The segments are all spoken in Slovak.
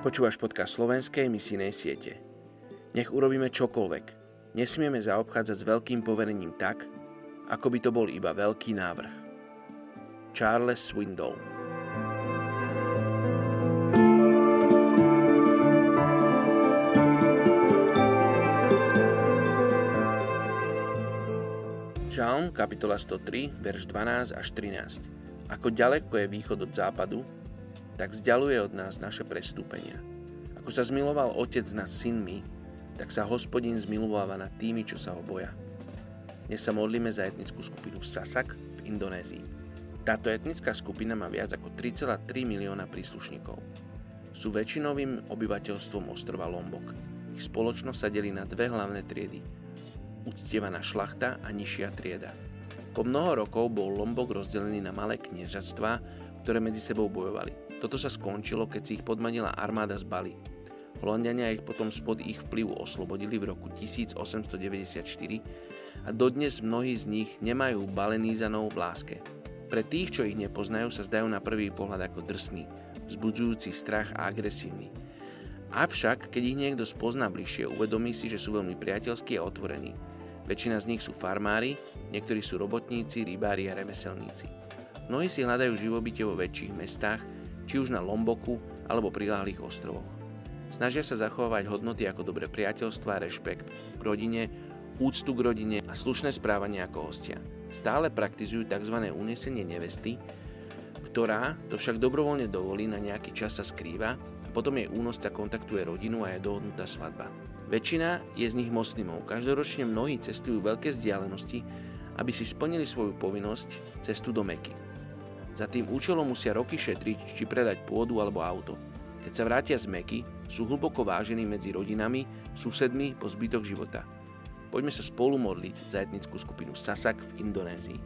Počúvaš podcast slovenskej misijnej siete. Nech urobíme čokoľvek. Nesmieme zaobchádzať s veľkým poverením tak, ako by to bol iba veľký návrh. Charles Swindoll Žalm, kapitola 103, verš 12 až 13. Ako ďaleko je východ od západu, tak vzdialuje od nás naše prestúpenia. Ako sa zmiloval Otec nad synmi, tak sa hospodin zmilováva nad tými, čo sa ho boja. Dnes sa modlíme za etnickú skupinu Sasak v Indonézii. Táto etnická skupina má viac ako 3,3 milióna príslušníkov. Sú väčšinovým obyvateľstvom ostrova Lombok. Ich spoločnosť sa delí na dve hlavné triedy – uctievaná šlachta a nižšia trieda. Po mnoho rokov bol Lombok rozdelený na malé kniežatstvá, ktoré medzi sebou bojovali. Toto sa skončilo, keď si ich podmanila armáda z Bali. Holandiania ich potom spod ich vplyvu oslobodili v roku 1894 a dodnes mnohí z nich nemajú balenízanov v láske. Pre tých, čo ich nepoznajú, sa zdajú na prvý pohľad ako drsný, vzbudzujúci strach a agresívny. Avšak, keď ich niekto spozná bližšie, uvedomí si, že sú veľmi priateľskí a otvorení. Väčšina z nich sú farmári, niektorí sú robotníci, rybári a remeselníci. Mnohí si hľadajú živobytie vo väčších mestách, či už na Lomboku alebo priláhlých ostrovoch. Snažia sa zachovávať hodnoty ako dobré priateľstvo a rešpekt k rodine, úctu k rodine a slušné správanie ako hostia. Stále praktizujú tzv. unesenie nevesty, ktorá to však dobrovoľne dovolí na nejaký čas sa skrýva a potom jej únosca kontaktuje rodinu a je dohodnutá svadba. Väčšina je z nich moslimov. Každoročne mnohí cestujú veľké vzdialenosti, aby si splnili svoju povinnosť cestu do Meky. Za tým účelom musia roky šetriť, či predať pôdu alebo auto. Keď sa vrátia z Meky, sú hlboko vážení medzi rodinami, susedmi po zbytok života. Poďme sa spolu modliť za etnickú skupinu Sasak v Indonézii.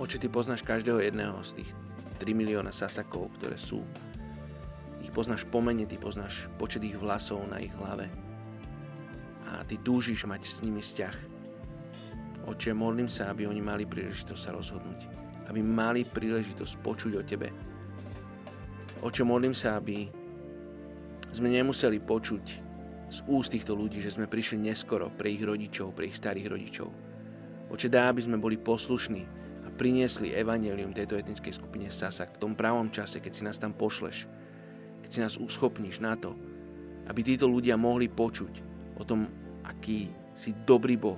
Oče, ty poznáš každého jedného z tých 3 milióna Sasakov, ktoré sú ich poznáš pomene, ty poznáš počet ich vlasov na ich hlave. A ty túžiš mať s nimi vzťah. Oče, modlím sa, aby oni mali príležitosť sa rozhodnúť. Aby mali príležitosť počuť o Tebe. Oče, modlím sa, aby sme nemuseli počuť z úst týchto ľudí, že sme prišli neskoro pre ich rodičov, pre ich starých rodičov. Oče, dá, aby sme boli poslušní a priniesli evanelium tejto etnickej skupine Sasak v tom pravom čase, keď si nás tam pošleš keď si nás uschopníš na to, aby títo ľudia mohli počuť o tom, aký si dobrý Boh,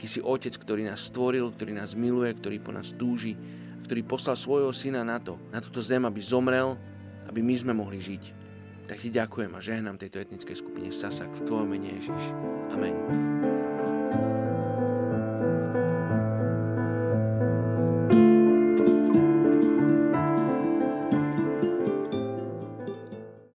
aký si Otec, ktorý nás stvoril, ktorý nás miluje, ktorý po nás túži, ktorý poslal svojho syna na to, na túto zem, aby zomrel, aby my sme mohli žiť. Tak ti ďakujem a žehnám tejto etnickej skupine Sasak v Tvojom mene Ježiš. Amen.